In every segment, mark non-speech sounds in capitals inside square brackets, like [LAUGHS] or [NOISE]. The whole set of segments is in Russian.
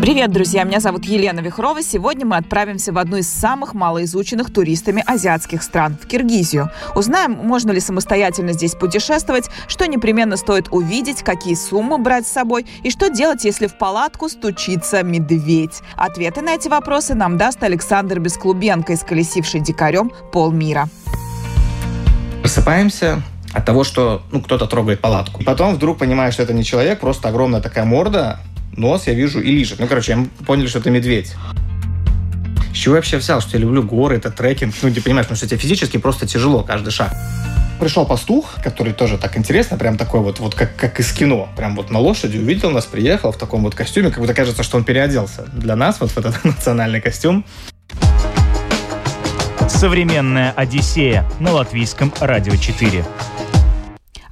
Привет, друзья! Меня зовут Елена Вихрова. Сегодня мы отправимся в одну из самых малоизученных туристами азиатских стран – в Киргизию. Узнаем, можно ли самостоятельно здесь путешествовать, что непременно стоит увидеть, какие суммы брать с собой и что делать, если в палатку стучится медведь. Ответы на эти вопросы нам даст Александр Бесклубенко, исколесивший дикарем полмира. Просыпаемся, от того, что ну, кто-то трогает палатку. Потом вдруг понимаешь, что это не человек, просто огромная такая морда, нос я вижу и лижет. Ну, короче, мы поняли, что это медведь. С чего я вообще взял, что я люблю горы, это трекинг? Ну, ты понимаешь, потому что тебе физически просто тяжело каждый шаг. Пришел пастух, который тоже так интересно, прям такой вот, вот как, как из кино. Прям вот на лошади увидел нас, приехал в таком вот костюме, как будто кажется, что он переоделся для нас, вот в этот [LAUGHS] национальный костюм. Современная Одиссея на латвийском радио 4.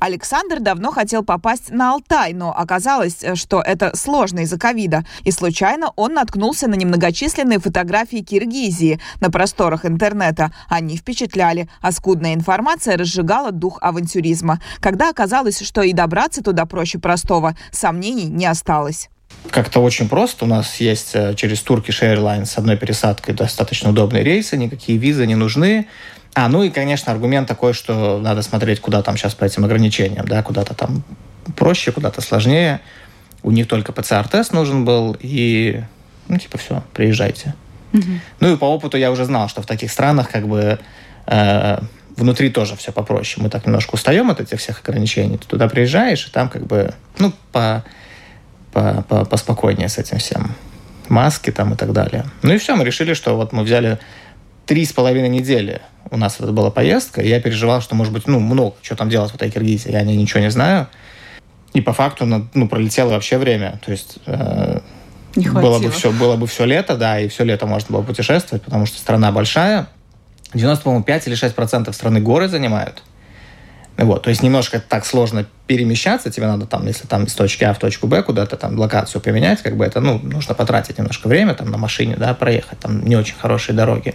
Александр давно хотел попасть на Алтай, но оказалось, э, что это сложно из-за ковида. И случайно он наткнулся на немногочисленные фотографии Киргизии на просторах интернета. Они впечатляли, а скудная информация разжигала дух авантюризма. Когда оказалось, что и добраться туда проще простого, сомнений не осталось как-то очень просто. У нас есть э, через Turkish Airlines с одной пересадкой достаточно удобные рейсы, никакие визы не нужны. А, ну и, конечно, аргумент такой, что надо смотреть, куда там сейчас по этим ограничениям, да, куда-то там проще, куда-то сложнее. У них только ПЦР-тест нужен был, и, ну, типа, все, приезжайте. Угу. Ну и по опыту я уже знал, что в таких странах, как бы, э, внутри тоже все попроще. Мы так немножко устаем от этих всех ограничений. Ты туда приезжаешь, и там, как бы, ну, по, по, по, поспокойнее с этим всем. Маски там и так далее. Ну и все, мы решили, что вот мы взяли три с половиной недели у нас это была поездка, и я переживал, что, может быть, ну, много, что там делать в этой Киргизии, я ничего не знаю. И по факту, ну, пролетело вообще время. То есть э, не было, бы все, было бы все лето, да, и все лето можно было путешествовать, потому что страна большая. 90, по-моему, 5 или 6 процентов страны горы занимают. Вот, то есть немножко так сложно перемещаться, тебе надо там, если там из точки А в точку Б куда-то там локацию поменять, как бы это, ну, нужно потратить немножко время там на машине, да, проехать, там не очень хорошие дороги.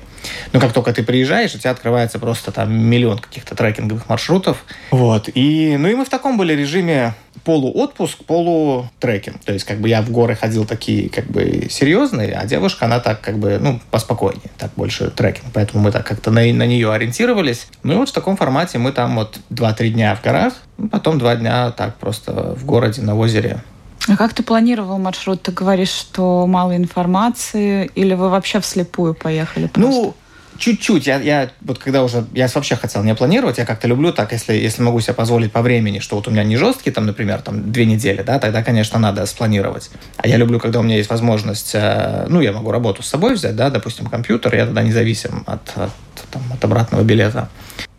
Но как только ты приезжаешь, у тебя открывается просто там миллион каких-то трекинговых маршрутов. Вот, и, ну и мы в таком были режиме полуотпуск, полутрекинг. То есть, как бы я в горы ходил такие, как бы, серьезные, а девушка, она так, как бы, ну, поспокойнее, так больше трекинг. Поэтому мы так как-то на, на нее ориентировались. Ну и вот в таком формате мы там вот 2-3 дня в горах, потом 2 дня так просто в городе, на озере. А как ты планировал маршрут? Ты говоришь, что мало информации, или вы вообще вслепую поехали просто? Ну, чуть-чуть. Я, я вот когда уже, я вообще хотел не планировать, я как-то люблю так, если, если могу себе позволить по времени, что вот у меня не жесткий, там, например, там, две недели, да, тогда, конечно, надо спланировать. А я люблю, когда у меня есть возможность, э, ну, я могу работу с собой взять, да, допустим, компьютер, я тогда независим от, от, там, от обратного билета.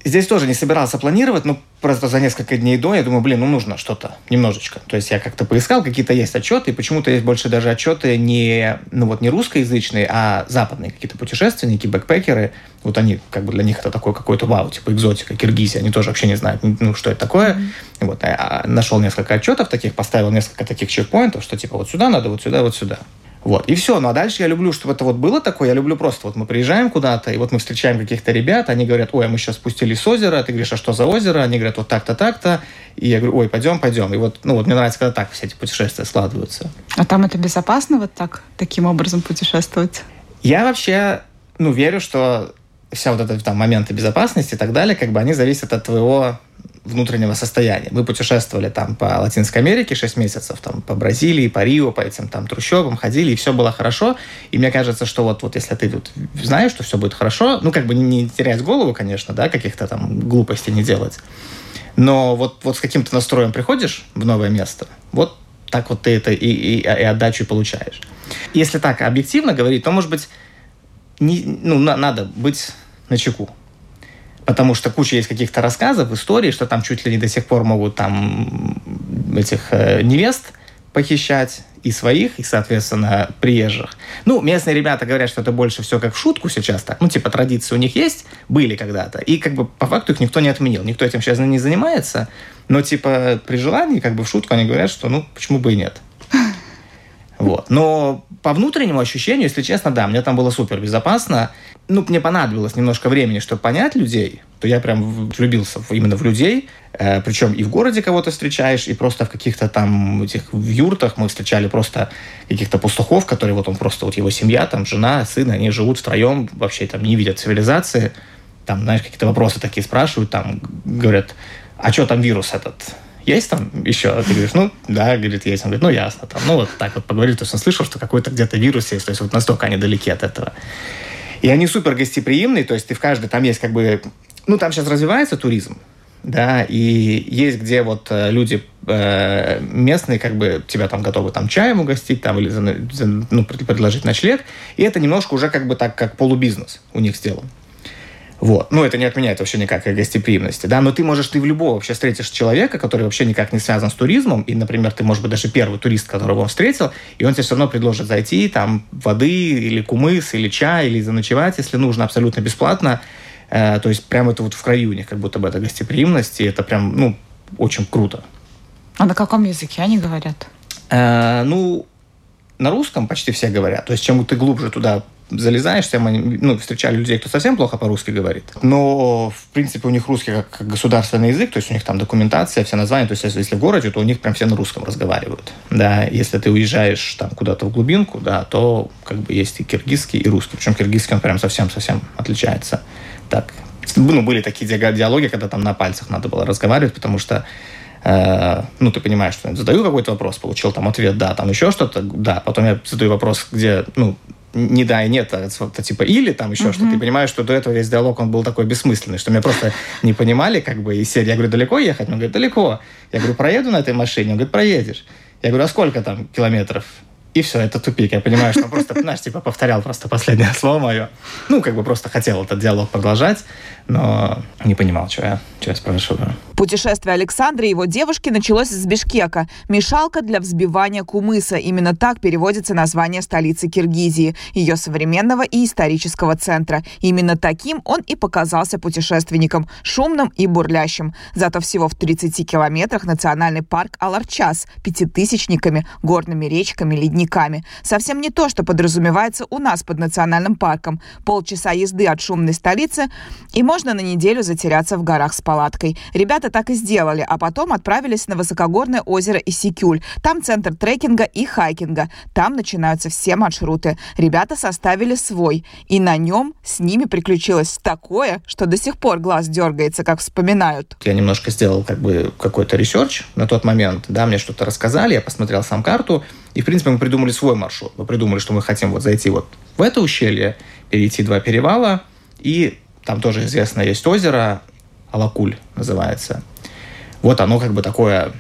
Здесь тоже не собирался планировать, но просто за несколько дней до я думаю, блин, ну нужно что-то немножечко. То есть я как-то поискал, какие-то есть отчеты, и почему-то есть больше даже отчеты не, ну вот не русскоязычные, а западные какие-то путешественники, бэкпекеры. Вот они, как бы для них это такой какой-то вау, типа экзотика, Киргизия. Они тоже вообще не знают, ну что это такое. Mm-hmm. Вот, а, а, нашел несколько отчетов таких, поставил несколько таких чекпоинтов, что типа вот сюда надо, вот сюда, вот сюда. Вот, и все. Ну, а дальше я люблю, чтобы это вот было такое. Я люблю просто, вот мы приезжаем куда-то, и вот мы встречаем каких-то ребят, они говорят, ой, а мы сейчас спустились с озера, ты говоришь, а что за озеро? Они говорят, вот так-то, так-то. И я говорю, ой, пойдем, пойдем. И вот, ну, вот мне нравится, когда так все эти путешествия складываются. А там это безопасно вот так, таким образом путешествовать? Я вообще, ну, верю, что вся вот эта там моменты безопасности и так далее, как бы они зависят от твоего внутреннего состояния. Мы путешествовали там по Латинской Америке 6 месяцев, там по Бразилии, по Рио, по этим там трущобам ходили, и все было хорошо. И мне кажется, что вот, вот если ты вот знаешь, что все будет хорошо, ну, как бы не, терять голову, конечно, да, каких-то там глупостей не делать. Но вот, вот с каким-то настроем приходишь в новое место, вот так вот ты это и, и, и отдачу получаешь. Если так объективно говорить, то, может быть, не, ну, на, надо быть на чеку. Потому что куча есть каких-то рассказов, историй, что там чуть ли не до сих пор могут там этих э, невест похищать и своих, и, соответственно, приезжих. Ну, местные ребята говорят, что это больше все как в шутку сейчас так. Ну, типа, традиции у них есть, были когда-то. И, как бы, по факту их никто не отменил. Никто этим сейчас не занимается. Но, типа, при желании, как бы, в шутку они говорят, что, ну, почему бы и нет. Вот. Но по внутреннему ощущению, если честно, да, мне там было супер безопасно. Ну, мне понадобилось немножко времени, чтобы понять людей, то я прям влюбился именно в людей. Э, причем и в городе кого-то встречаешь, и просто в каких-то там этих в юртах мы встречали просто каких-то пастухов, которые вот он просто, вот его семья, там жена, сын, они живут втроем, вообще там не видят цивилизации. Там, знаешь, какие-то вопросы такие спрашивают, там говорят, а что там вирус этот? есть там еще? А ты говоришь, ну, да, говорит, есть. Он говорит, ну, ясно. Там, ну, вот так вот поговорили, то есть он слышал, что какой-то где-то вирус есть, то есть вот настолько они далеки от этого. И они супер гостеприимные, то есть ты в каждой, там есть как бы, ну, там сейчас развивается туризм, да, и есть где вот э, люди э, местные как бы тебя там готовы там чаем угостить там или за, за, ну, предложить ночлег, и это немножко уже как бы так, как полубизнес у них сделан. Вот. Ну, это не отменяет вообще никак гостеприимности, да, но ты можешь, ты в любого вообще встретишь человека, который вообще никак не связан с туризмом, и, например, ты, может быть, даже первый турист, которого он встретил, и он тебе все равно предложит зайти, там, воды или кумыс, или чай, или заночевать, если нужно, абсолютно бесплатно. Э, то есть прямо это вот в краю у них как будто бы это гостеприимность, и это прям, ну, очень круто. А на каком языке они говорят? Э, ну, на русском почти все говорят. То есть, чем ты глубже туда залезаешь, тем они, ну, встречали людей, кто совсем плохо по-русски говорит. Но, в принципе, у них русский как, государственный язык, то есть у них там документация, все названия, то есть если, в городе, то у них прям все на русском разговаривают. Да, если ты уезжаешь там куда-то в глубинку, да, то как бы есть и киргизский, и русский. Причем киргизский он прям совсем-совсем отличается. Так, ну, были такие диалоги, когда там на пальцах надо было разговаривать, потому что э, ну, ты понимаешь, что задаю какой-то вопрос, получил там ответ, да, там еще что-то, да, потом я задаю вопрос, где, ну, не да и нет, а это типа или там еще mm-hmm. что-то. Ты понимаешь, что до этого весь диалог, он был такой бессмысленный, что меня просто не понимали, как бы, и серия, я говорю, далеко ехать? Он говорит, далеко. Я говорю, проеду на этой машине? Он говорит, проедешь. Я говорю, а сколько там километров? И все, это тупик. Я понимаю, что он просто, [LAUGHS] знаешь, типа повторял просто последнее [LAUGHS] слово мое. Ну, как бы просто хотел этот диалог продолжать, но не понимал, что я, что я спрашиваю. Путешествие Александра и его девушки началось с Бишкека. Мешалка для взбивания кумыса. Именно так переводится название столицы Киргизии, ее современного и исторического центра. Именно таким он и показался путешественникам – шумным и бурлящим. Зато всего в 30 километрах национальный парк Аларчас – пятитысячниками, горными речками, ледниками. Совсем не то, что подразумевается у нас под национальным парком. Полчаса езды от шумной столицы, и можно на неделю затеряться в горах с палаткой. Ребята так и сделали, а потом отправились на высокогорное озеро Иссык-Куль. Там центр трекинга и хайкинга. Там начинаются все маршруты. Ребята составили свой. И на нем с ними приключилось такое, что до сих пор глаз дергается, как вспоминают. Я немножко сделал как бы какой-то research на тот момент. Да, мне что-то рассказали, я посмотрел сам карту. И, в принципе, мы придумали свой маршрут. Мы придумали, что мы хотим вот зайти вот в это ущелье, перейти два перевала, и там тоже известно есть озеро, Алакуль называется. Вот оно как бы такое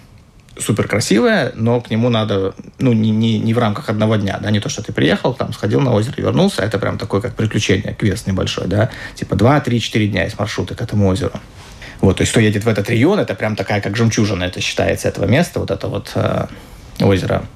супер красивое, но к нему надо, ну, не, не, не в рамках одного дня, да, не то, что ты приехал, там, сходил на озеро и вернулся, это прям такое, как приключение, квест небольшой, да, типа 2, 3, 4 дня есть маршруты к этому озеру. Вот, то есть, кто едет в этот регион, это прям такая, как жемчужина, это считается этого места, вот это вот э, озеро.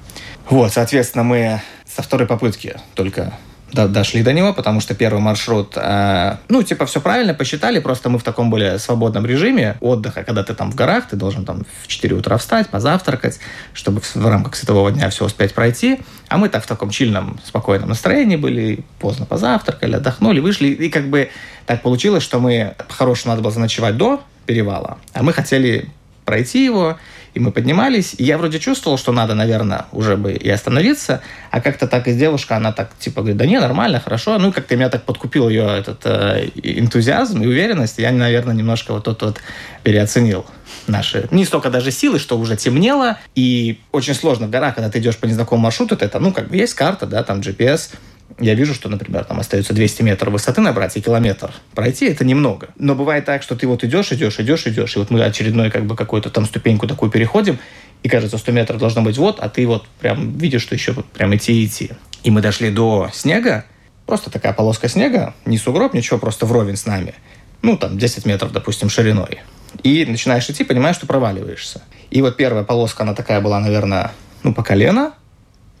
Вот, соответственно, мы со второй попытки только до, дошли до него, потому что первый маршрут, э, ну, типа, все правильно посчитали, просто мы в таком более свободном режиме отдыха, когда ты там в горах, ты должен там в 4 утра встать, позавтракать, чтобы в, в рамках светового дня все успеть пройти, а мы так в таком чильном, спокойном настроении были, поздно позавтракали, отдохнули, вышли, и как бы так получилось, что мы, по-хорошему, надо было заночевать до перевала, а мы хотели пройти его, и мы поднимались, и я вроде чувствовал, что надо, наверное, уже бы и остановиться, а как-то так и девушка, она так, типа, говорит, да не, нормально, хорошо, ну, как-то меня так подкупил ее этот э, энтузиазм и уверенность, я, наверное, немножко вот тот вот переоценил наши, не столько даже силы, что уже темнело, и очень сложно в горах, когда ты идешь по незнакомому маршруту, это, ну, как бы есть карта, да, там GPS, я вижу, что, например, там остается 200 метров высоты набрать и километр пройти, это немного. Но бывает так, что ты вот идешь, идешь, идешь, идешь, и вот мы очередной как бы какую-то там ступеньку такую переходим, и кажется, 100 метров должно быть вот, а ты вот прям видишь, что еще прям идти идти. И мы дошли до снега, просто такая полоска снега, не сугроб, ничего, просто вровень с нами. Ну, там, 10 метров, допустим, шириной. И начинаешь идти, понимаешь, что проваливаешься. И вот первая полоска, она такая была, наверное, ну, по колено,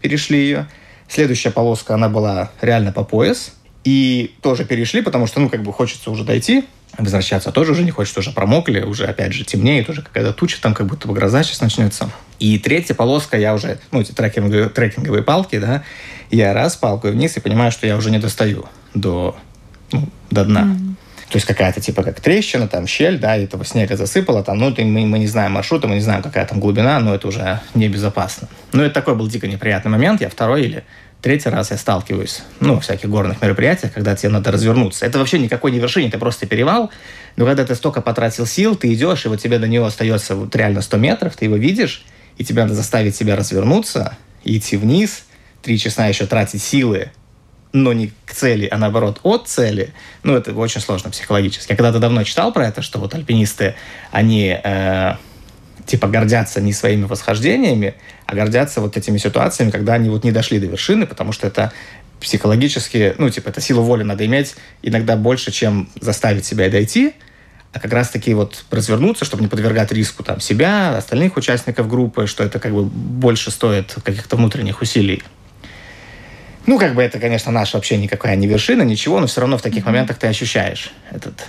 перешли ее. Следующая полоска, она была реально по пояс. И тоже перешли, потому что, ну, как бы хочется уже дойти. возвращаться тоже уже не хочет, уже промокли, уже опять же темнеет, уже какая-то туча, там как будто бы гроза сейчас начнется. И третья полоска, я уже, ну, эти трекинговые, трекинговые палки, да, я раз палкой вниз и понимаю, что я уже не достаю до, ну, до дна. Mm-hmm. То есть какая-то типа как трещина, там щель, да, и этого снега засыпало, там, ну, мы, мы не знаем маршрута, мы не знаем, какая там глубина, но это уже небезопасно. Ну, это такой был дико неприятный момент. Я второй или третий раз я сталкиваюсь, ну, в всяких горных мероприятиях, когда тебе надо развернуться. Это вообще никакой не вершине, это просто перевал. Но когда ты столько потратил сил, ты идешь, и вот тебе до него остается вот реально 100 метров, ты его видишь, и тебе надо заставить себя развернуться идти вниз, три часа еще тратить силы, но не к цели, а наоборот от цели, ну, это очень сложно психологически. Я когда-то давно читал про это, что вот альпинисты, они э, типа гордятся не своими восхождениями, а гордятся вот этими ситуациями, когда они вот не дошли до вершины, потому что это психологически, ну, типа, это силу воли надо иметь иногда больше, чем заставить себя дойти, а как раз-таки вот развернуться, чтобы не подвергать риску там себя, остальных участников группы, что это как бы больше стоит каких-то внутренних усилий. Ну, как бы это, конечно, наша вообще никакая не вершина, ничего, но все равно в таких mm-hmm. моментах ты ощущаешь этот...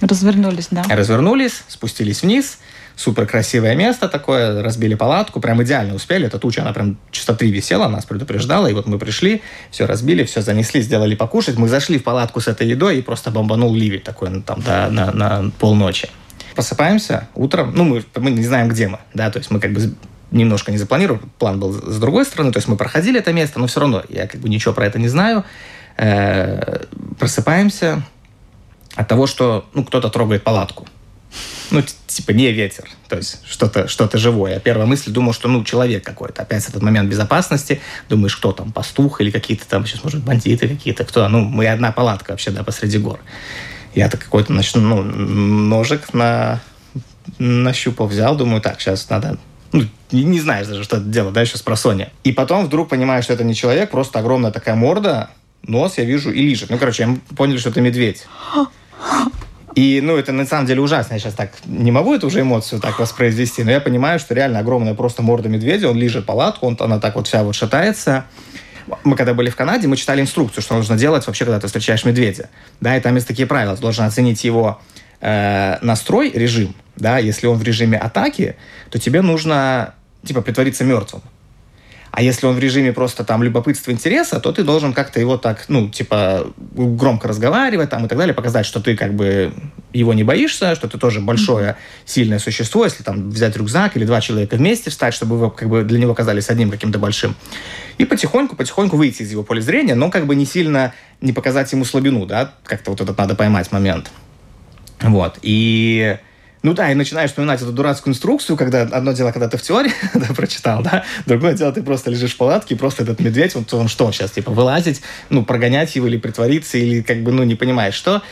Развернулись, да. Развернулись, спустились вниз, супер красивое место такое, разбили палатку, прям идеально успели. Эта туча, она прям часа три висела, нас предупреждала, и вот мы пришли, все разбили, все занесли, сделали покушать. Мы зашли в палатку с этой едой, и просто бомбанул ливень такой ну, там до, на, на полночи. Просыпаемся утром, ну, мы, мы не знаем, где мы, да, то есть мы как бы немножко не запланировали, план был с другой стороны, то есть мы проходили это место, но все равно я как бы ничего про это не знаю. Э, просыпаемся от того, что ну, кто-то трогает палатку. Ну, типа не ветер, то есть что-то что живое. Я первая мысль думал, что ну человек какой-то. Опять этот момент безопасности. Думаешь, кто там, пастух или какие-то там, сейчас, может, бандиты какие-то, кто? Ну, мы одна палатка вообще, да, посреди гор. Я-то какой-то ну, ножик на нащупал, взял, думаю, так, сейчас надо ну, не знаешь даже, что это дело, да, еще с просонья. И потом вдруг понимаешь, что это не человек, просто огромная такая морда, нос я вижу и лежит. Ну, короче, я поняли, что это медведь. И, ну, это на самом деле ужасно. Я сейчас так не могу эту уже эмоцию так воспроизвести, но я понимаю, что реально огромная просто морда медведя, он лежит палатку, он, она так вот вся вот шатается. Мы когда были в Канаде, мы читали инструкцию, что нужно делать вообще, когда ты встречаешь медведя. Да, и там есть такие правила. Ты должен оценить его э, настрой, режим, да, если он в режиме атаки, то тебе нужно, типа, притвориться мертвым. А если он в режиме просто там любопытства, интереса, то ты должен как-то его так, ну, типа, громко разговаривать там и так далее, показать, что ты как бы его не боишься, что ты тоже большое, сильное существо, если там взять рюкзак или два человека вместе встать, чтобы вы как бы для него казались одним каким-то большим. И потихоньку, потихоньку выйти из его поля зрения, но как бы не сильно не показать ему слабину, да, как-то вот этот надо поймать момент. Вот. И ну да, и начинаешь вспоминать эту дурацкую инструкцию, когда одно дело, когда ты в теории [LAUGHS] да, прочитал, да, другое дело, ты просто лежишь в палатке, и просто этот медведь, вот он что, он сейчас, типа, вылазить, ну, прогонять его или притвориться, или как бы, ну, не понимаешь, что.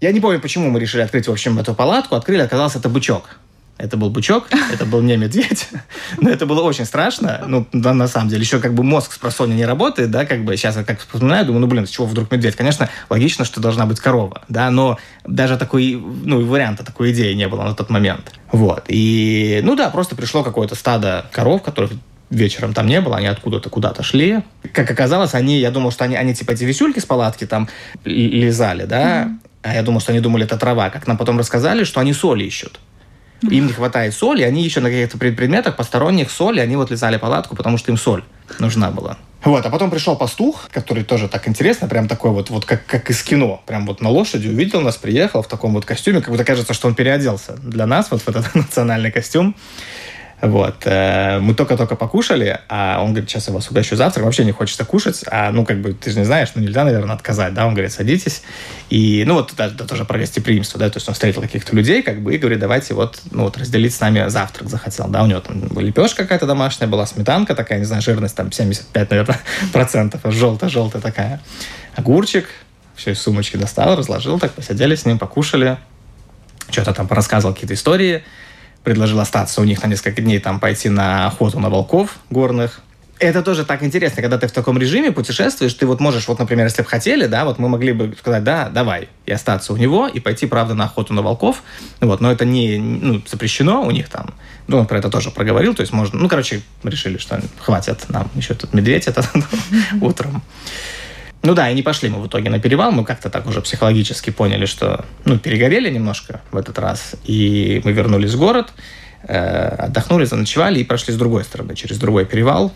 Я не помню, почему мы решили открыть, в общем, эту палатку. Открыли, оказалось, это бычок. Это был бычок, [LAUGHS] это был не медведь. [LAUGHS] Но это было очень страшно. Ну, да, на самом деле, еще как бы мозг с просони не работает, да, как бы сейчас я как вспоминаю, думаю, ну, блин, с чего вдруг медведь? Конечно, логично, что должна быть корова, да, но даже такой, ну, варианта такой идеи не было на тот момент. Вот. И, ну да, просто пришло какое-то стадо коров, которых вечером там не было, они откуда-то куда-то шли. Как оказалось, они, я думал, что они, они типа эти висюльки с палатки там лизали, да, mm-hmm. а я думал, что они думали, это трава. Как нам потом рассказали, что они соли ищут. Им не хватает соли, они еще на каких-то предметах посторонних соли, они вот лизали палатку, потому что им соль нужна была. Вот, а потом пришел пастух, который тоже так интересно, прям такой вот, вот как, как из кино. Прям вот на лошади увидел нас, приехал в таком вот костюме, как будто кажется, что он переоделся для нас, вот в этот [LAUGHS] национальный костюм. Вот. Э, мы только-только покушали, а он говорит, сейчас я вас угощу завтрак, вообще не хочется кушать, а ну как бы ты же не знаешь, ну нельзя, наверное, отказать, да, он говорит, садитесь. И, ну вот это, это тоже про гостеприимство, да, то есть он встретил каких-то людей, как бы, и говорит, давайте вот, ну вот разделить с нами завтрак захотел, да, у него там лепешка какая-то домашняя была, сметанка такая, не знаю, жирность там 75, наверное, [LAUGHS] процентов, желтая-желтая такая, огурчик, все из сумочки достал, разложил, так посидели с ним, покушали, что-то там порассказывал какие-то истории, предложил остаться у них на несколько дней, там пойти на охоту на волков горных. Это тоже так интересно, когда ты в таком режиме путешествуешь, ты вот можешь, вот, например, если бы хотели, да, вот мы могли бы сказать, да, давай, и остаться у него, и пойти, правда, на охоту на волков, вот, но это не ну, запрещено у них там, ну, он про это тоже проговорил, то есть можно, ну, короче, решили, что хватит нам еще тут медведь этот [LAUGHS] утром. Ну да, и не пошли мы в итоге на перевал. Мы как-то так уже психологически поняли, что ну, перегорели немножко в этот раз. И мы вернулись в город, э, отдохнули, заночевали и прошли с другой стороны, через другой перевал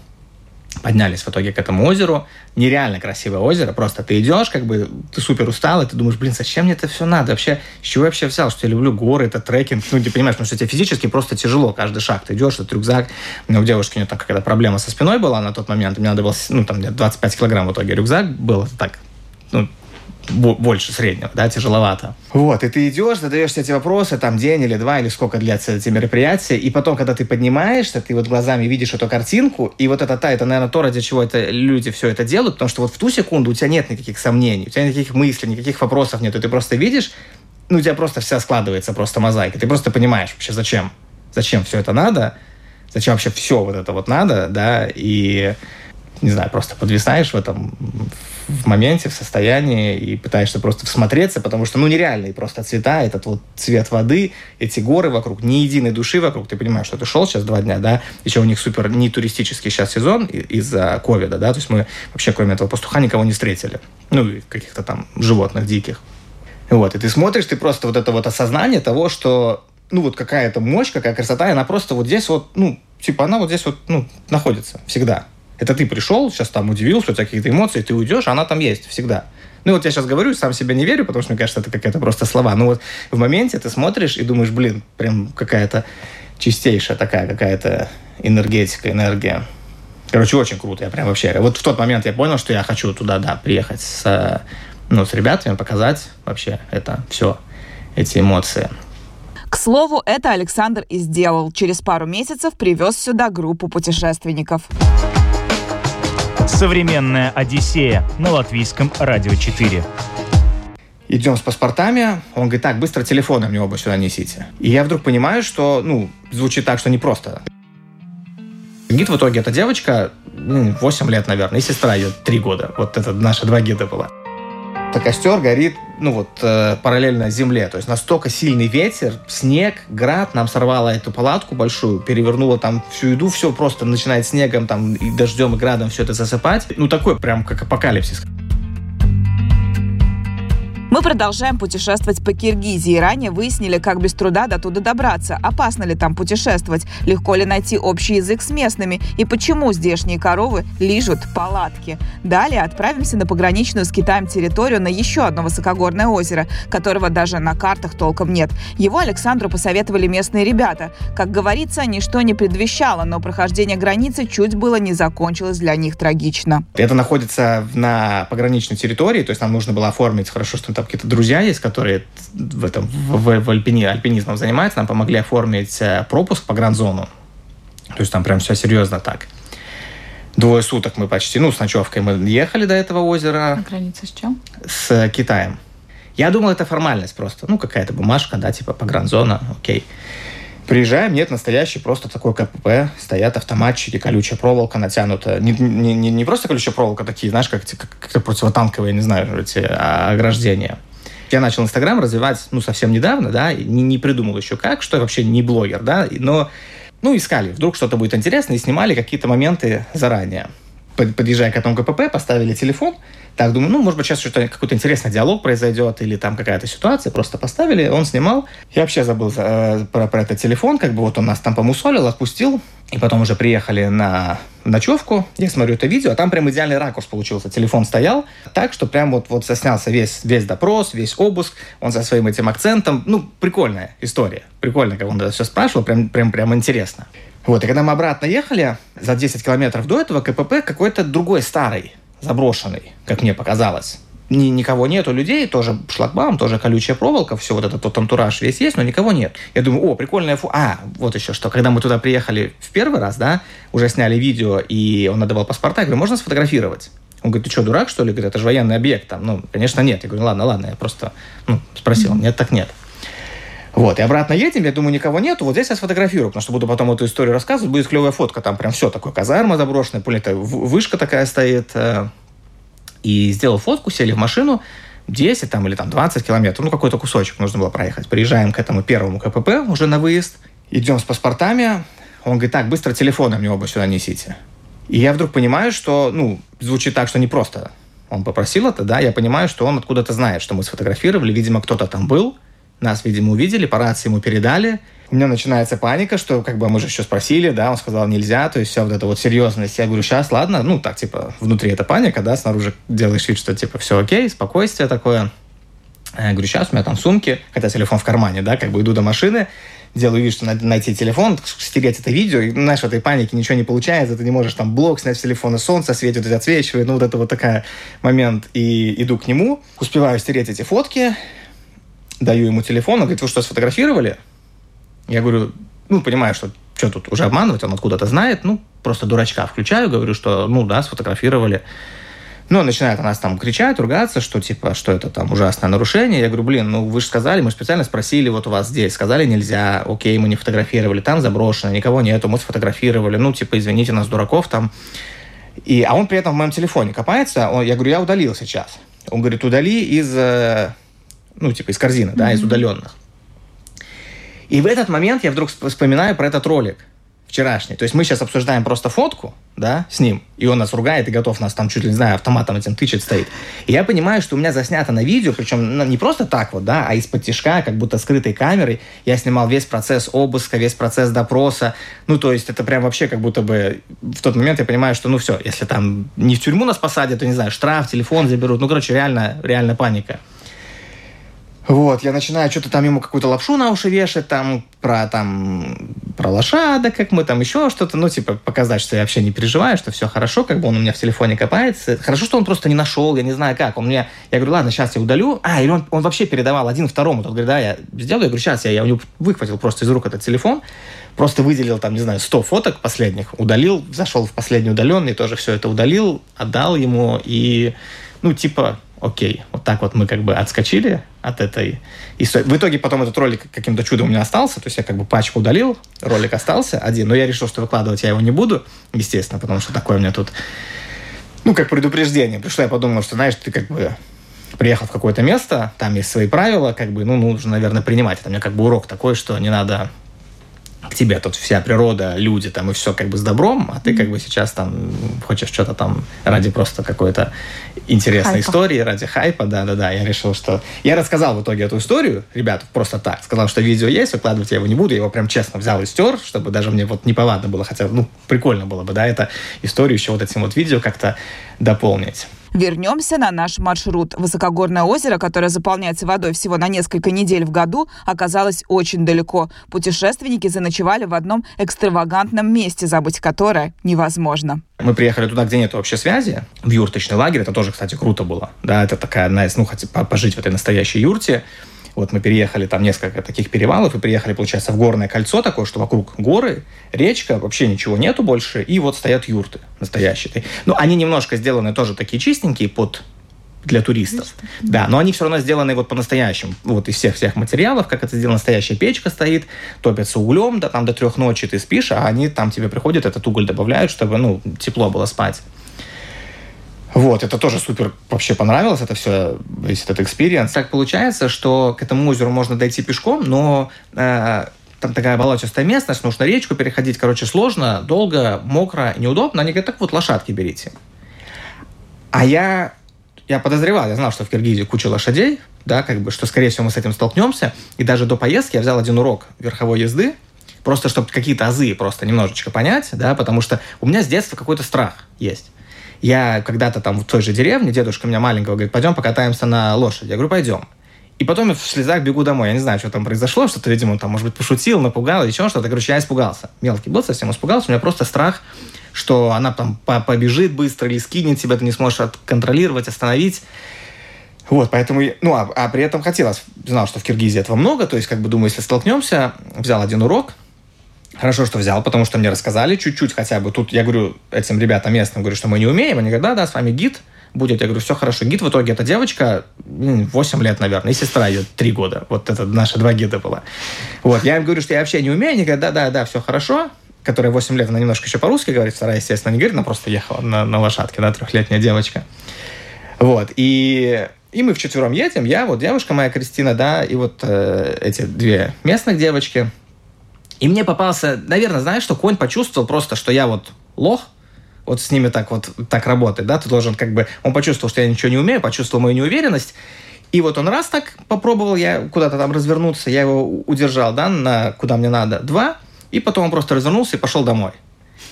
поднялись в итоге к этому озеру. Нереально красивое озеро. Просто ты идешь, как бы ты супер устал, и ты думаешь, блин, зачем мне это все надо? Вообще, с чего я вообще взял, что я люблю горы, это трекинг? Ну, ты понимаешь, потому что тебе физически просто тяжело каждый шаг. Ты идешь, этот рюкзак. У меня у девушки у нее там какая-то проблема со спиной была на тот момент. Мне надо было, ну, там, 25 килограмм в итоге рюкзак был. Так, ну, больше среднего, да, тяжеловато. Вот, и ты идешь, задаешь эти вопросы, там, день или два, или сколько длятся эти мероприятия, и потом, когда ты поднимаешься, ты вот глазами видишь эту картинку, и вот это та, это, наверное, то, ради чего это люди все это делают, потому что вот в ту секунду у тебя нет никаких сомнений, у тебя никаких мыслей, никаких вопросов нет, ты просто видишь, ну, у тебя просто вся складывается просто мозаика, ты просто понимаешь вообще, зачем, зачем все это надо, зачем вообще все вот это вот надо, да, и не знаю, просто подвисаешь в этом в моменте, в состоянии и пытаешься просто всмотреться, потому что, ну, нереальные просто цвета, этот вот цвет воды, эти горы вокруг, ни единой души вокруг, ты понимаешь, что ты шел сейчас два дня, да, еще у них супер не туристический сейчас сезон из-за ковида, да, то есть мы вообще кроме этого пастуха никого не встретили, ну, каких-то там животных диких. Вот, и ты смотришь, ты просто вот это вот осознание того, что, ну, вот какая-то мощь, какая красота, и она просто вот здесь вот, ну, типа она вот здесь вот, ну, находится всегда. Это ты пришел, сейчас там удивился, у тебя какие-то эмоции, ты уйдешь, она там есть всегда. Ну вот я сейчас говорю, сам себе не верю, потому что мне кажется, это какая-то просто слова. Но вот в моменте ты смотришь и думаешь, блин, прям какая-то чистейшая такая какая-то энергетика, энергия. Короче, очень круто. Я прям вообще... Вот в тот момент я понял, что я хочу туда, да, приехать с, ну, с ребятами, показать вообще это все, эти эмоции. К слову, это Александр и сделал. Через пару месяцев привез сюда группу путешественников. Современная Одиссея на латвийском радио 4. Идем с паспортами. Он говорит, так, быстро телефоны мне оба сюда несите. И я вдруг понимаю, что, ну, звучит так, что непросто. Гид в итоге эта девочка, 8 лет, наверное, и сестра ее 3 года. Вот это наши два гида было то костер горит, ну вот, э, параллельно земле. То есть настолько сильный ветер, снег, град, нам сорвало эту палатку большую, перевернуло там всю еду, все просто начинает снегом, там, и дождем, и градом все это засыпать. Ну, такой прям как апокалипсис. Мы продолжаем путешествовать по Киргизии. Ранее выяснили, как без труда до туда добраться. Опасно ли там путешествовать? Легко ли найти общий язык с местными? И почему здешние коровы лижут палатки? Далее отправимся на пограничную с Китаем территорию на еще одно высокогорное озеро, которого даже на картах толком нет. Его Александру посоветовали местные ребята. Как говорится, ничто не предвещало, но прохождение границы чуть было не закончилось для них трагично. Это находится на пограничной территории, то есть нам нужно было оформить, хорошо, что там какие-то друзья есть, которые в этом в, в альпини, альпинизмом занимаются, нам помогли оформить э, пропуск по гранд-зону. То есть там прям все серьезно так. Двое суток мы почти, ну, с ночевкой мы ехали до этого озера. На границе с чем? С Китаем. Я думал, это формальность просто. Ну, какая-то бумажка, да, типа погранзона, окей. Приезжаем, нет, настоящий просто такой КПП, стоят автоматчики, колючая проволока натянута. Не, не, не, просто колючая проволока, такие, знаешь, как, как, как противотанковые, не знаю, эти а, ограждения. Я начал Инстаграм развивать, ну, совсем недавно, да, и не, не придумал еще как, что я вообще не блогер, да, но, ну, искали, вдруг что-то будет интересно, и снимали какие-то моменты заранее. Подъезжая к этому КПП, поставили телефон, так, думаю, ну, может быть, сейчас что-то, какой-то интересный диалог произойдет или там какая-то ситуация. Просто поставили, он снимал. Я вообще забыл э, про, про этот телефон, как бы вот он нас там помусолил, отпустил. И потом уже приехали на ночевку, я смотрю это видео, а там прям идеальный ракурс получился. Телефон стоял так, что прям вот, вот соснялся весь, весь допрос, весь обыск, он со своим этим акцентом. Ну, прикольная история. Прикольно, как он это все спрашивал, прям, прям, прям интересно. Вот, и когда мы обратно ехали, за 10 километров до этого КПП какой-то другой старый заброшенный, как мне показалось. Ни, никого нету людей, тоже шлагбаум, тоже колючая проволока, все вот этот тот антураж весь есть, но никого нет. Я думаю, о, прикольная фу... А, вот еще что, когда мы туда приехали в первый раз, да, уже сняли видео, и он отдавал паспорта, я говорю, можно сфотографировать? Он говорит, ты что, дурак, что ли? Говорит, это же военный объект. Там, ну, конечно, нет. Я говорю, ладно, ладно, я просто ну, спросил. Нет, так нет. Вот, и обратно едем, я думаю, никого нету, вот здесь я сфотографирую, потому что буду потом эту историю рассказывать, будет клевая фотка, там прям все такое, казарма заброшенная, это вышка такая стоит, э, и сделал фотку, сели в машину, 10 там, или там 20 километров, ну какой-то кусочек нужно было проехать. Приезжаем к этому первому КПП уже на выезд, идем с паспортами, он говорит, так, быстро телефоны мне оба сюда несите. И я вдруг понимаю, что, ну, звучит так, что не просто он попросил это, да, я понимаю, что он откуда-то знает, что мы сфотографировали, видимо, кто-то там был, нас, видимо, увидели, по рации ему передали. У меня начинается паника, что как бы мы же еще спросили, да, он сказал нельзя, то есть вся вот эта вот серьезность. Я говорю, сейчас, ладно, ну так, типа, внутри это паника, да, снаружи делаешь вид, что типа все окей, спокойствие такое. Я говорю, сейчас у меня там сумки, хотя телефон в кармане, да, как бы иду до машины, делаю вид, что надо найти телефон, стереть это видео, и, знаешь, в этой панике ничего не получается, ты не можешь там блок снять с телефона, солнце светит, отсвечивает, ну, вот это вот такой момент, и иду к нему, успеваю стереть эти фотки, даю ему телефон, он говорит, вы что, сфотографировали? Я говорю, ну, понимаю, что что тут уже обманывать, он откуда-то знает, ну, просто дурачка включаю, говорю, что, ну, да, сфотографировали. Ну, начинает она нас там кричать, ругаться, что типа, что это там ужасное нарушение. Я говорю, блин, ну вы же сказали, мы специально спросили вот у вас здесь. Сказали нельзя, окей, мы не фотографировали, там заброшено, никого нету, мы сфотографировали. Ну, типа, извините нас, дураков там. И, а он при этом в моем телефоне копается. Он, я говорю, я удалил сейчас. Он говорит, удали из, э, ну, типа, из корзины, mm-hmm. да, из удаленных. И в этот момент я вдруг вспоминаю про этот ролик вчерашний. То есть мы сейчас обсуждаем просто фотку, да, с ним, и он нас ругает и готов нас там чуть ли, не знаю, автоматом этим тычет стоит. И я понимаю, что у меня заснято на видео, причем ну, не просто так вот, да, а из-под тяжка, как будто скрытой камерой. Я снимал весь процесс обыска, весь процесс допроса. Ну, то есть это прям вообще как будто бы в тот момент я понимаю, что, ну, все, если там не в тюрьму нас посадят, то, не знаю, штраф, телефон заберут. Ну, короче, реально, реально паника. Вот, я начинаю что-то там ему какую-то лапшу на уши вешать, там, про, там, про лошадок, как мы там, еще что-то, ну, типа, показать, что я вообще не переживаю, что все хорошо, как бы он у меня в телефоне копается. Хорошо, что он просто не нашел, я не знаю как. Он мне, я говорю, ладно, сейчас я удалю. А, или он, он вообще передавал один второму. Тот говорит, да, я сделаю. Я говорю, сейчас я, я у него выхватил просто из рук этот телефон, просто выделил там, не знаю, 100 фоток последних, удалил, зашел в последний удаленный, тоже все это удалил, отдал ему и, ну, типа, окей, вот так вот мы как бы отскочили от этой истории. В итоге потом этот ролик каким-то чудом у меня остался, то есть я как бы пачку удалил, ролик остался один, но я решил, что выкладывать я его не буду, естественно, потому что такое у меня тут, ну, как предупреждение. Пришло, я подумал, что, знаешь, ты как бы приехал в какое-то место, там есть свои правила, как бы, ну, нужно, наверное, принимать. Это меня как бы урок такой, что не надо к тебе тут вся природа, люди там и все как бы с добром, а ты как бы сейчас там хочешь что-то там ради просто какой-то интересной хайпа. истории, ради хайпа, да-да-да. Я решил, что... Я рассказал в итоге эту историю, ребят, просто так. Сказал, что видео есть, выкладывать я его не буду. Я его прям честно взял и стер, чтобы даже мне вот неповадно было, хотя, ну, прикольно было бы, да, это историю еще вот этим вот видео как-то дополнить. Вернемся на наш маршрут. Высокогорное озеро, которое заполняется водой всего на несколько недель в году, оказалось очень далеко. Путешественники заночевали в одном экстравагантном месте, забыть которое невозможно. Мы приехали туда, где нет вообще связи, в юрточный лагерь. Это тоже, кстати, круто было. Да, это такая одна из, ну, хотя пожить в этой настоящей юрте. Вот мы переехали, там несколько таких перевалов, и приехали, получается, в горное кольцо такое, что вокруг горы, речка, вообще ничего нету больше, и вот стоят юрты настоящие. Ну, они немножко сделаны тоже такие чистенькие под для туристов. Туристы. Да, но они все равно сделаны вот по-настоящему. Вот из всех всех материалов, как это сделано, настоящая печка стоит, топятся углем, да, там до трех ночи ты спишь, а они там тебе приходят, этот уголь добавляют, чтобы, ну, тепло было спать. Вот, это тоже супер вообще понравилось, это все, весь этот experience. Так получается, что к этому озеру можно дойти пешком, но э, там такая болотистая местность, нужно речку переходить, короче, сложно, долго, мокро, неудобно. Они говорят, так вот, лошадки берите. А я, я подозревал, я знал, что в Киргизии куча лошадей, да, как бы, что, скорее всего, мы с этим столкнемся. И даже до поездки я взял один урок верховой езды, просто чтобы какие-то азы просто немножечко понять, да, потому что у меня с детства какой-то страх есть. Я когда-то там в той же деревне, дедушка меня маленького говорит, пойдем покатаемся на лошади. Я говорю, пойдем. И потом я в слезах бегу домой. Я не знаю, что там произошло, что-то, видимо, там, может быть, пошутил, напугал, еще что-то. Короче, я испугался. Мелкий был, совсем испугался. У меня просто страх, что она там побежит быстро или скинет тебя, ты не сможешь контролировать, остановить. Вот, поэтому, ну, а, а при этом хотелось, знал, что в Киргизии этого много, то есть, как бы, думаю, если столкнемся, взял один урок, Хорошо, что взял, потому что мне рассказали чуть-чуть хотя бы. Тут я говорю этим ребятам местным, говорю, что мы не умеем. Они говорят, да, да, с вами гид будет. Я говорю, все хорошо. Гид в итоге эта девочка 8 лет, наверное, и сестра ее 3 года. Вот это наши два гида было. Вот, я им говорю, что я вообще не умею. Они говорят, да, да, да, все хорошо. Которая 8 лет, она немножко еще по-русски говорит, вторая, естественно, не говорит, она просто ехала на, на лошадке, да, трехлетняя девочка. Вот, и и мы вчетвером едем, я, вот девушка моя Кристина, да, и вот э, эти две местных девочки – и мне попался, наверное, знаешь, что конь почувствовал просто, что я вот лох, вот с ними так вот так работает, да, ты должен как бы, он почувствовал, что я ничего не умею, почувствовал мою неуверенность, и вот он раз так попробовал, я куда-то там развернуться, я его удержал, да, на куда мне надо, два, и потом он просто развернулся и пошел домой.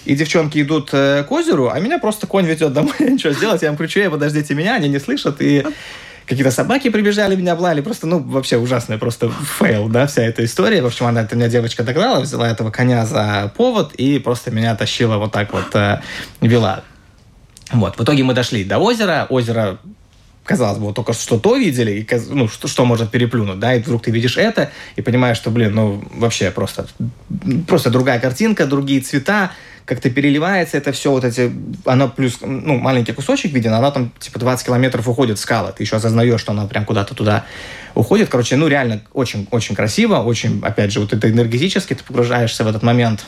И девчонки идут э, к озеру, а меня просто конь ведет домой, [LAUGHS] ничего сделать, я им кричу, подождите меня, они не слышат, и какие-то собаки прибежали, меня облали, просто, ну, вообще ужасный просто fail, да, вся эта история. В общем, она, это меня девочка догнала, взяла этого коня за повод и просто меня тащила вот так вот, э, вела. Вот, в итоге мы дошли до озера, озеро казалось бы, вот только что то видели, и, ну, что, что может переплюнуть, да, и вдруг ты видишь это, и понимаешь, что, блин, ну, вообще просто, просто другая картинка, другие цвета, как-то переливается это все, вот эти, оно плюс, ну, маленький кусочек виден, она там, типа, 20 километров уходит в скалы, ты еще осознаешь, что она прям куда-то туда уходит, короче, ну, реально очень-очень красиво, очень, опять же, вот это энергетически, ты погружаешься в этот момент.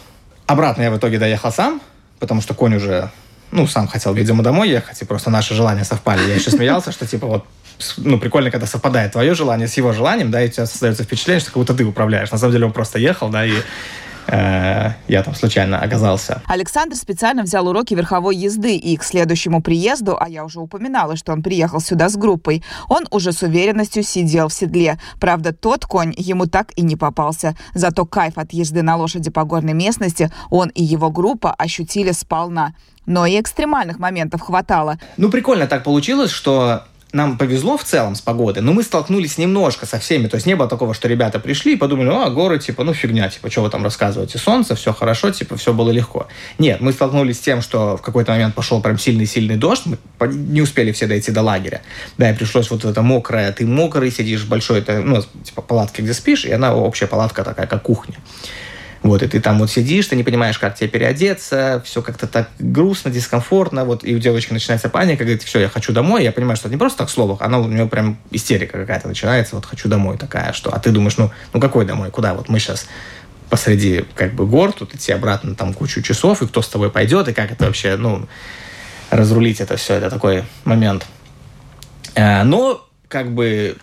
Обратно я в итоге доехал сам, потому что конь уже ну, сам хотел, видимо, домой ехать, и просто наши желания совпали. Я еще смеялся, что, типа, вот, ну, прикольно, когда совпадает твое желание с его желанием, да, и у тебя создается впечатление, что как будто ты управляешь. На самом деле он просто ехал, да, и я там случайно оказался. Александр специально взял уроки верховой езды, и к следующему приезду, а я уже упоминала, что он приехал сюда с группой, он уже с уверенностью сидел в седле. Правда, тот конь ему так и не попался. Зато кайф от езды на лошади по горной местности он и его группа ощутили сполна. Но и экстремальных моментов хватало. Ну, прикольно так получилось, что нам повезло в целом с погодой, но мы столкнулись немножко со всеми. То есть не было такого, что ребята пришли и подумали, а, горы, типа, ну фигня, типа, что вы там рассказываете? Солнце, все хорошо, типа, все было легко. Нет, мы столкнулись с тем, что в какой-то момент пошел прям сильный-сильный дождь, мы не успели все дойти до лагеря. Да, и пришлось вот это мокрое, ты мокрый, сидишь в большой, это, ну, типа, палатке, где спишь, и она общая палатка такая, как кухня. Вот, и ты там вот сидишь, ты не понимаешь, как тебе переодеться, все как-то так грустно, дискомфортно, вот, и у девочки начинается паника, говорит, все, я хочу домой, я понимаю, что это не просто так слово, она у нее прям истерика какая-то начинается, вот, хочу домой такая, что, а ты думаешь, ну, ну какой домой, куда, вот мы сейчас посреди, как бы, гор, тут идти обратно там кучу часов, и кто с тобой пойдет, и как это вообще, ну, разрулить это все, это такой момент. Э, но, как бы,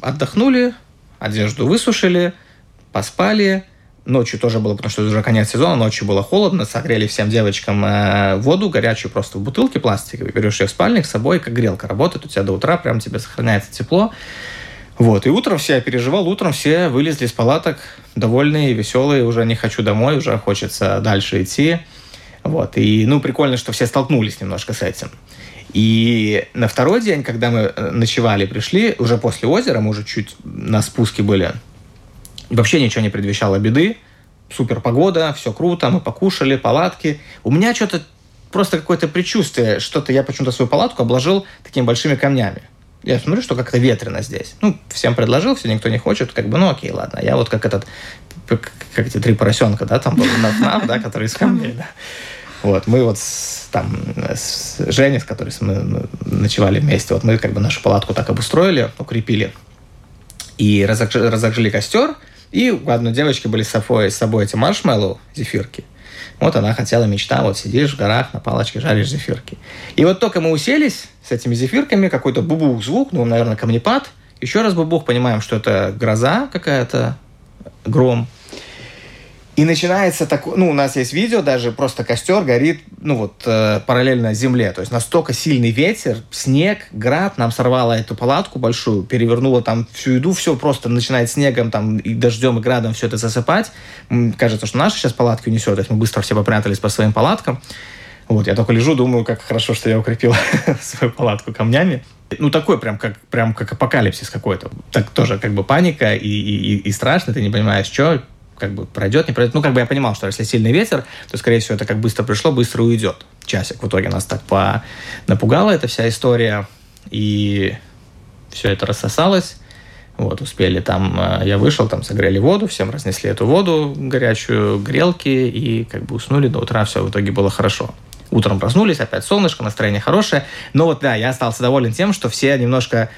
отдохнули, одежду высушили, поспали, Ночью тоже было, потому что уже конец сезона, ночью было холодно, согрели всем девочкам э, воду горячую просто в бутылке пластиковой, берешь ее в спальник с собой, как грелка работает, у тебя до утра прям тебе сохраняется тепло. Вот, и утром все, я переживал, утром все вылезли из палаток, довольные, веселые, уже не хочу домой, уже хочется дальше идти. Вот, и, ну, прикольно, что все столкнулись немножко с этим. И на второй день, когда мы э, ночевали, пришли, уже после озера, мы уже чуть на спуске были, Вообще ничего не предвещало беды. Супер погода, все круто, мы покушали, палатки. У меня что-то просто какое-то предчувствие, что-то я почему-то свою палатку обложил такими большими камнями. Я смотрю, что как-то ветрено здесь. Ну, всем предложил, все никто не хочет, как бы, ну окей, ладно. Я вот как этот, как, эти три поросенка, да, там был на да, который из камней, да. Вот, мы вот с, там с Женей, с которой мы ночевали вместе, вот мы как бы нашу палатку так обустроили, укрепили и разожгли костер, и у одной девочки были с собой, с собой эти маршмеллоу, зефирки. Вот она хотела, мечта, вот сидишь в горах, на палочке жаришь зефирки. И вот только мы уселись с этими зефирками, какой-то бубух звук, ну, наверное, камнепад. Еще раз бубух, понимаем, что это гроза какая-то, гром. И начинается так, ну, у нас есть видео, даже просто костер горит, ну, вот, э, параллельно земле. То есть настолько сильный ветер, снег, град, нам сорвало эту палатку большую, перевернуло там всю еду, все просто начинает снегом, там, и дождем, и градом все это засыпать. Кажется, что наши сейчас палатки унесет, то есть мы быстро все попрятались по своим палаткам. Вот, я только лежу, думаю, как хорошо, что я укрепил [LAUGHS] свою палатку камнями. Ну, такой прям как, прям как апокалипсис какой-то. Так тоже как бы паника и, и, и страшно, ты не понимаешь, что, как бы пройдет, не пройдет. Ну, как бы я понимал, что если сильный ветер, то, скорее всего, это как быстро пришло, быстро уйдет. Часик в итоге нас так по... напугала эта вся история, и все это рассосалось. Вот, успели там, э, я вышел, там согрели воду, всем разнесли эту воду горячую, грелки, и как бы уснули до утра, все в итоге было хорошо. Утром проснулись, опять солнышко, настроение хорошее. Но вот да, я остался доволен тем, что все немножко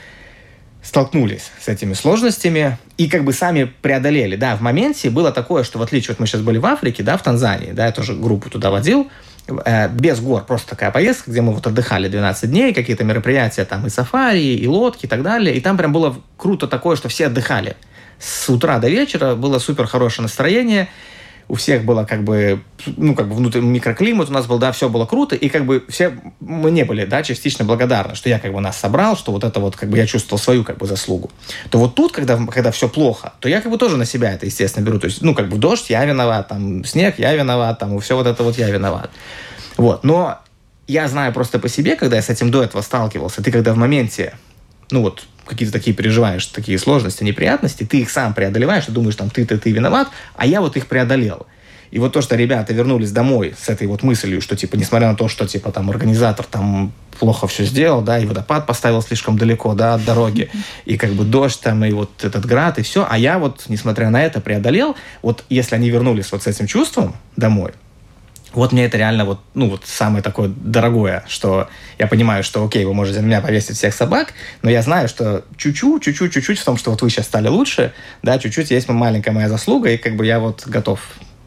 столкнулись с этими сложностями и как бы сами преодолели. Да, в моменте было такое, что в отличие от мы сейчас были в Африке, да, в Танзании, да, я тоже группу туда водил, э, без гор, просто такая поездка, где мы вот отдыхали 12 дней, какие-то мероприятия там и сафари, и лодки и так далее, и там прям было круто такое, что все отдыхали. С утра до вечера было супер хорошее настроение, у всех было как бы, ну, как бы внутренний микроклимат у нас был, да, все было круто, и как бы все мы не были, да, частично благодарны, что я как бы нас собрал, что вот это вот как бы я чувствовал свою как бы заслугу. То вот тут, когда, когда все плохо, то я как бы тоже на себя это, естественно, беру. То есть, ну, как бы дождь, я виноват, там, снег, я виноват, там, все вот это вот я виноват. Вот, но я знаю просто по себе, когда я с этим до этого сталкивался, ты когда в моменте, ну вот, какие-то такие переживаешь, такие сложности, неприятности, ты их сам преодолеваешь, и думаешь, там, ты-ты, ты виноват, а я вот их преодолел. И вот то, что ребята вернулись домой с этой вот мыслью, что, типа, несмотря на то, что, типа, там, организатор там плохо все сделал, да, и водопад поставил слишком далеко, да, от дороги, и как бы дождь там, и вот этот град, и все, а я вот, несмотря на это, преодолел, вот если они вернулись вот с этим чувством домой, вот мне это реально вот, ну, вот самое такое дорогое, что я понимаю, что, окей, вы можете на меня повесить всех собак, но я знаю, что чуть-чуть, чуть-чуть, чуть-чуть в том, что вот вы сейчас стали лучше, да, чуть-чуть есть маленькая моя заслуга, и как бы я вот готов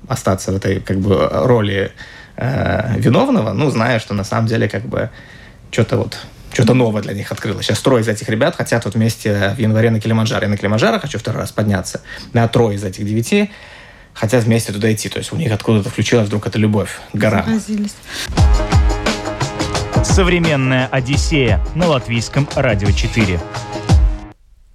остаться в этой как бы роли э, виновного, ну, зная, что на самом деле как бы что-то вот что-то новое для них открылось. Сейчас трое из этих ребят хотят вот вместе в январе на Килиманджаро. Я на Килиманджаро хочу второй раз подняться. На трое из этих девяти хотят вместе туда идти. То есть у них откуда-то включилась вдруг эта любовь. Заразились. Современная Одиссея на латвийском радио 4.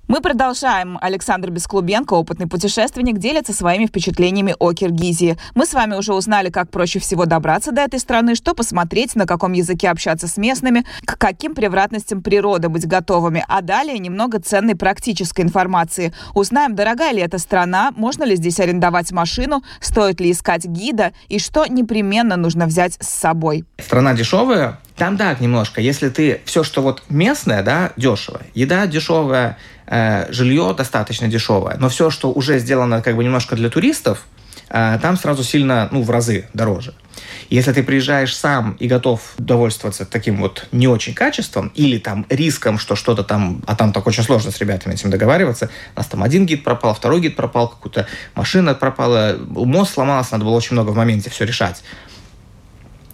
Мы продолжаем. Александр Бесклубенко, опытный путешественник, делится своими впечатлениями о Киргизии. Мы с вами уже узнали, как проще всего добраться до этой страны, что посмотреть, на каком языке общаться с местными, к каким превратностям природы быть готовыми. А далее немного ценной практической информации. Узнаем, дорогая ли эта страна, можно ли здесь арендовать машину, стоит ли искать гида и что непременно нужно взять с собой. Страна дешевая, там да, немножко. Если ты все, что вот местное, да, дешево. Еда дешевая, жилье достаточно дешевое. Но все, что уже сделано как бы немножко для туристов, э, там сразу сильно, ну, в разы дороже. Если ты приезжаешь сам и готов довольствоваться таким вот не очень качеством или там риском, что что-то там, а там так очень сложно с ребятами этим договариваться, у нас там один гид пропал, второй гид пропал, какую-то машина пропала, мост сломался, надо было очень много в моменте все решать.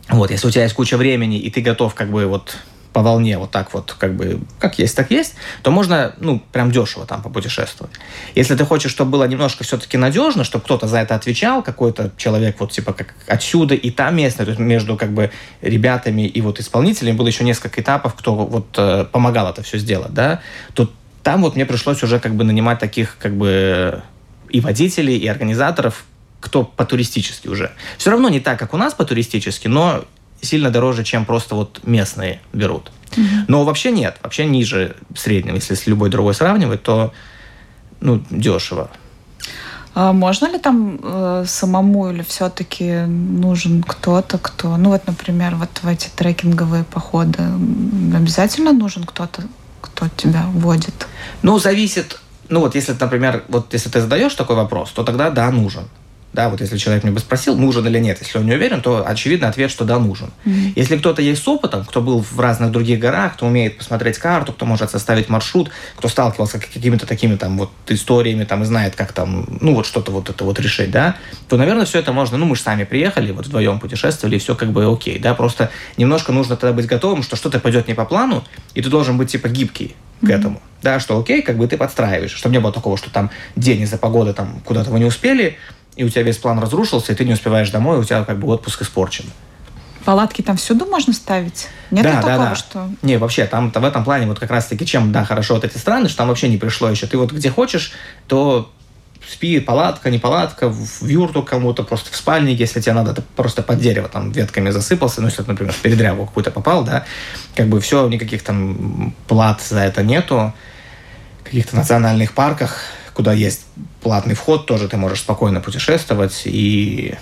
Вот, если у тебя есть куча времени, и ты готов как бы вот по волне вот так вот, как бы, как есть, так есть, то можно, ну, прям дешево там попутешествовать. Если ты хочешь, чтобы было немножко все-таки надежно, чтобы кто-то за это отвечал, какой-то человек вот типа как отсюда и там местный, то есть между как бы ребятами и вот исполнителями было еще несколько этапов, кто вот э, помогал это все сделать, да, то там вот мне пришлось уже как бы нанимать таких как бы и водителей, и организаторов, кто по-туристически уже. Все равно не так, как у нас по-туристически, но сильно дороже, чем просто вот местные берут. Угу. Но вообще нет, вообще ниже среднего. Если с любой другой сравнивать, то ну, дешево. А можно ли там э, самому или все-таки нужен кто-то, кто, ну вот, например, вот в эти трекинговые походы обязательно нужен кто-то, кто тебя водит? Ну, зависит, ну вот если, например, вот если ты задаешь такой вопрос, то тогда да, нужен. Да, вот если человек меня бы спросил, нужен или нет, если он не уверен, то очевидно ответ, что да, нужен. Mm-hmm. Если кто-то есть с опытом, кто был в разных других горах, кто умеет посмотреть карту, кто может составить маршрут, кто сталкивался с какими-то такими там вот историями, там и знает, как там, ну вот что-то вот это вот решить, да, то, наверное, все это можно, ну мы же сами приехали, вот вдвоем путешествовали, и все как бы окей, да, просто немножко нужно тогда быть готовым, что что-то пойдет не по плану, и ты должен быть типа гибкий к mm-hmm. этому. Да, что окей, как бы ты подстраиваешь, чтобы не было такого, что там день из-за погоды там куда-то вы не успели, и у тебя весь план разрушился, и ты не успеваешь домой, и у тебя как бы отпуск испорчен. Палатки там всюду можно ставить? Нет да, такого, да, да. что... Не, вообще, там в этом плане вот как раз-таки чем, да, хорошо вот эти страны, что там вообще не пришло еще. Ты вот где хочешь, то спи, палатка, не палатка, в юрту кому-то, просто в спальник, если тебе надо, ты просто под дерево там ветками засыпался, ну, если, например, в передрягу какую-то попал, да, как бы все, никаких там плат за это нету, в каких-то национальных парках куда есть платный вход, тоже ты можешь спокойно путешествовать и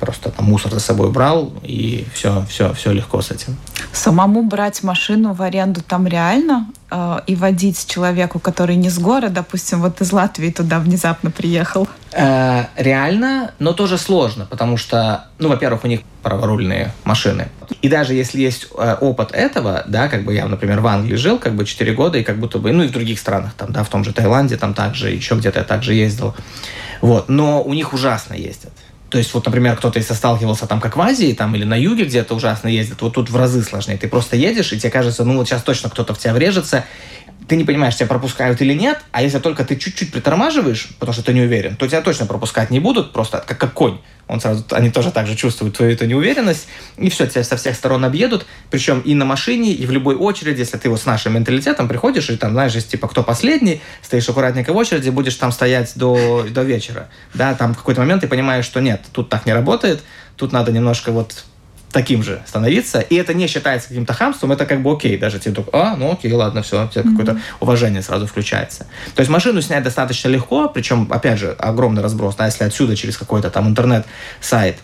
просто там мусор за собой брал, и все, все, все легко с этим. Самому брать машину в аренду там реально э, и водить человеку, который не с города, допустим, вот из Латвии туда внезапно приехал? Э, реально, но тоже сложно, потому что, ну, во-первых, у них праворульные машины. И даже если есть э, опыт этого, да, как бы я, например, в Англии жил как бы 4 года, и как будто бы, ну, и в других странах, там, да, в том же Таиланде, там также, еще где-то я также ездил. Вот, но у них ужасно ездят. То есть, вот, например, кто-то если сталкивался там, как в Азии, там, или на юге где-то ужасно ездит, вот тут в разы сложнее. Ты просто едешь, и тебе кажется, ну, вот сейчас точно кто-то в тебя врежется, ты не понимаешь, тебя пропускают или нет, а если только ты чуть-чуть притормаживаешь, потому что ты не уверен, то тебя точно пропускать не будут, просто как, как конь. Он сразу, они тоже так же чувствуют твою эту неуверенность, и все, тебя со всех сторон объедут, причем и на машине, и в любой очереди, если ты вот с нашим менталитетом приходишь, и там, знаешь, типа, кто последний, стоишь аккуратненько в очереди, будешь там стоять до, до вечера, да, там в какой-то момент ты понимаешь, что нет, тут так не работает, тут надо немножко вот таким же становиться, и это не считается каким-то хамством, это как бы окей, даже тебе только, а, ну окей, ладно, все, у тебя mm-hmm. какое-то уважение сразу включается. То есть машину снять достаточно легко, причем, опять же, огромный разброс, да, если отсюда через какой-то там интернет-сайт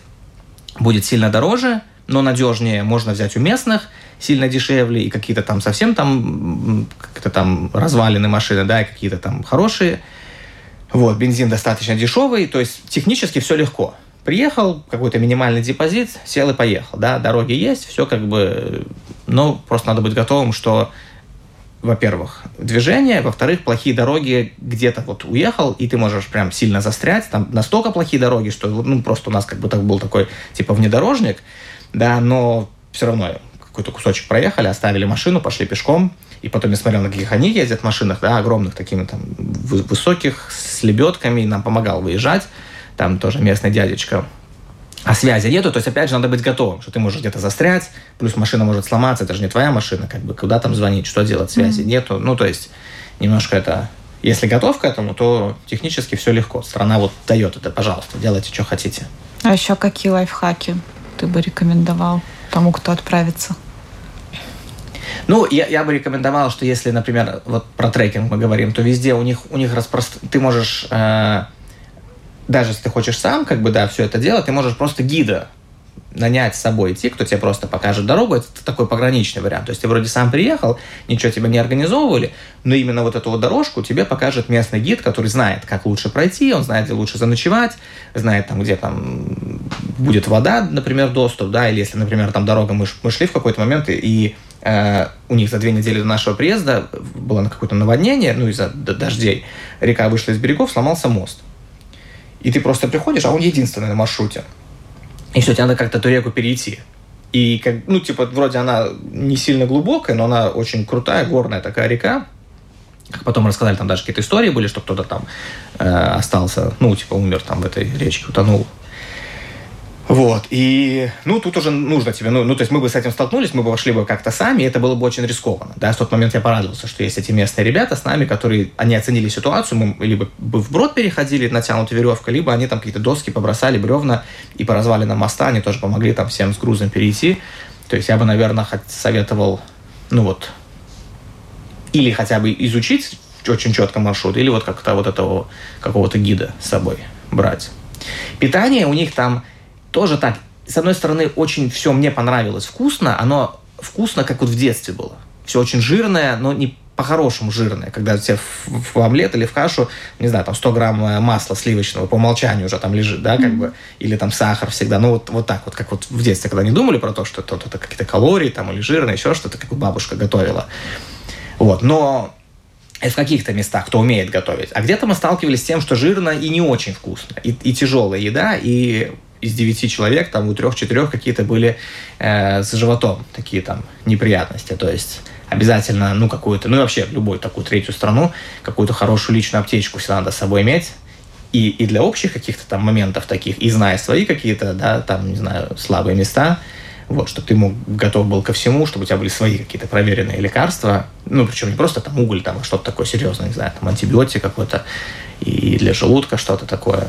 будет сильно дороже, но надежнее, можно взять у местных, сильно дешевле, и какие-то там совсем там, как-то там развалины машины, да, и какие-то там хорошие. Вот, бензин достаточно дешевый, то есть технически все легко. Приехал, какой-то минимальный депозит, сел и поехал. Да, дороги есть, все как бы... Но просто надо быть готовым, что во-первых, движение, во-вторых, плохие дороги, где-то вот уехал, и ты можешь прям сильно застрять, там настолько плохие дороги, что ну просто у нас как бы так был такой типа внедорожник, да, но все равно какой-то кусочек проехали, оставили машину, пошли пешком, и потом я смотрел, на каких они ездят машинах, да, огромных, такими там высоких, с лебедками, нам помогал выезжать, там тоже местный дядечка. А связи нету, то есть, опять же, надо быть готовым, что ты можешь где-то застрять, плюс машина может сломаться, это же не твоя машина, как бы, куда там звонить, что делать, связи mm-hmm. нету. Ну, то есть, немножко это... Если готов к этому, то технически все легко. Страна вот дает это, пожалуйста, делайте, что хотите. А еще какие лайфхаки ты бы рекомендовал тому, кто отправится? Ну, я, я бы рекомендовал, что если, например, вот про трекинг мы говорим, то везде у них, у них распрост... ты можешь э, даже если ты хочешь сам, как бы, да, все это делать, ты можешь просто гида нанять с собой идти, кто тебе просто покажет дорогу, это такой пограничный вариант. То есть ты вроде сам приехал, ничего тебе не организовывали, но именно вот эту вот дорожку тебе покажет местный гид, который знает, как лучше пройти, он знает, где лучше заночевать, знает там, где там будет вода, например, доступ, да, или если, например, там дорога, мы, мы шли в какой-то момент, и э, у них за две недели до нашего приезда было на какое-то наводнение, ну, из-за дождей, река вышла из берегов, сломался мост. И ты просто приходишь, а он единственный на маршруте. И все, тебе надо как-то эту реку перейти. И, как, ну, типа, вроде она не сильно глубокая, но она очень крутая, горная такая река. Как потом рассказали, там даже какие-то истории были, что кто-то там э, остался, ну, типа, умер там в этой речке, утонул. Вот, и, ну, тут уже нужно тебе, ну, ну, то есть мы бы с этим столкнулись, мы бы вошли бы как-то сами, и это было бы очень рискованно, да, в тот момент я порадовался, что есть эти местные ребята с нами, которые, они оценили ситуацию, мы либо бы вброд переходили, натянутой веревкой, либо они там какие-то доски побросали, бревна, и по развалинам моста они тоже помогли там всем с грузом перейти, то есть я бы, наверное, советовал, ну вот, или хотя бы изучить очень четко маршрут, или вот как-то вот этого какого-то гида с собой брать. Питание у них там тоже так. С одной стороны, очень все мне понравилось вкусно, оно вкусно, как вот в детстве было. Все очень жирное, но не по-хорошему жирное, когда тебе в, в омлет или в кашу, не знаю, там 100 грамм э, масла сливочного по умолчанию уже там лежит, да, как mm-hmm. бы, или там сахар всегда, ну вот, вот так вот, как вот в детстве, когда не думали про то, что это, это какие-то калории там или жирное, еще что-то, как бабушка готовила. Вот, но в каких-то местах, кто умеет готовить. А где-то мы сталкивались с тем, что жирно и не очень вкусно, и, и тяжелая еда, и из девяти человек, там у трех-четырех какие-то были э, с животом такие там неприятности. То есть обязательно, ну, какую-то, ну, и вообще любую такую третью страну, какую-то хорошую личную аптечку всегда надо с собой иметь. И, и для общих каких-то там моментов таких, и зная свои какие-то, да, там, не знаю, слабые места, вот, чтобы ты мог, готов был ко всему, чтобы у тебя были свои какие-то проверенные лекарства, ну, причем не просто там уголь, там, а что-то такое серьезное, не знаю, там, антибиотик какой-то, и для желудка что-то такое,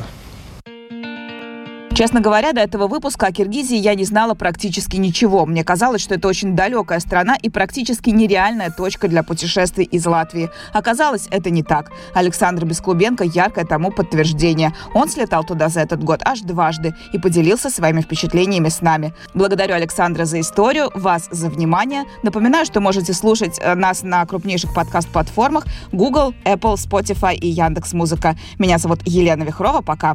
Честно говоря, до этого выпуска о Киргизии я не знала практически ничего. Мне казалось, что это очень далекая страна и практически нереальная точка для путешествий из Латвии. Оказалось, это не так. Александр Бесклубенко яркое тому подтверждение. Он слетал туда за этот год аж дважды и поделился своими впечатлениями с нами. Благодарю Александра за историю, вас за внимание. Напоминаю, что можете слушать э, нас на крупнейших подкаст-платформах Google, Apple, Spotify и Яндекс.Музыка. Меня зовут Елена Вихрова. Пока.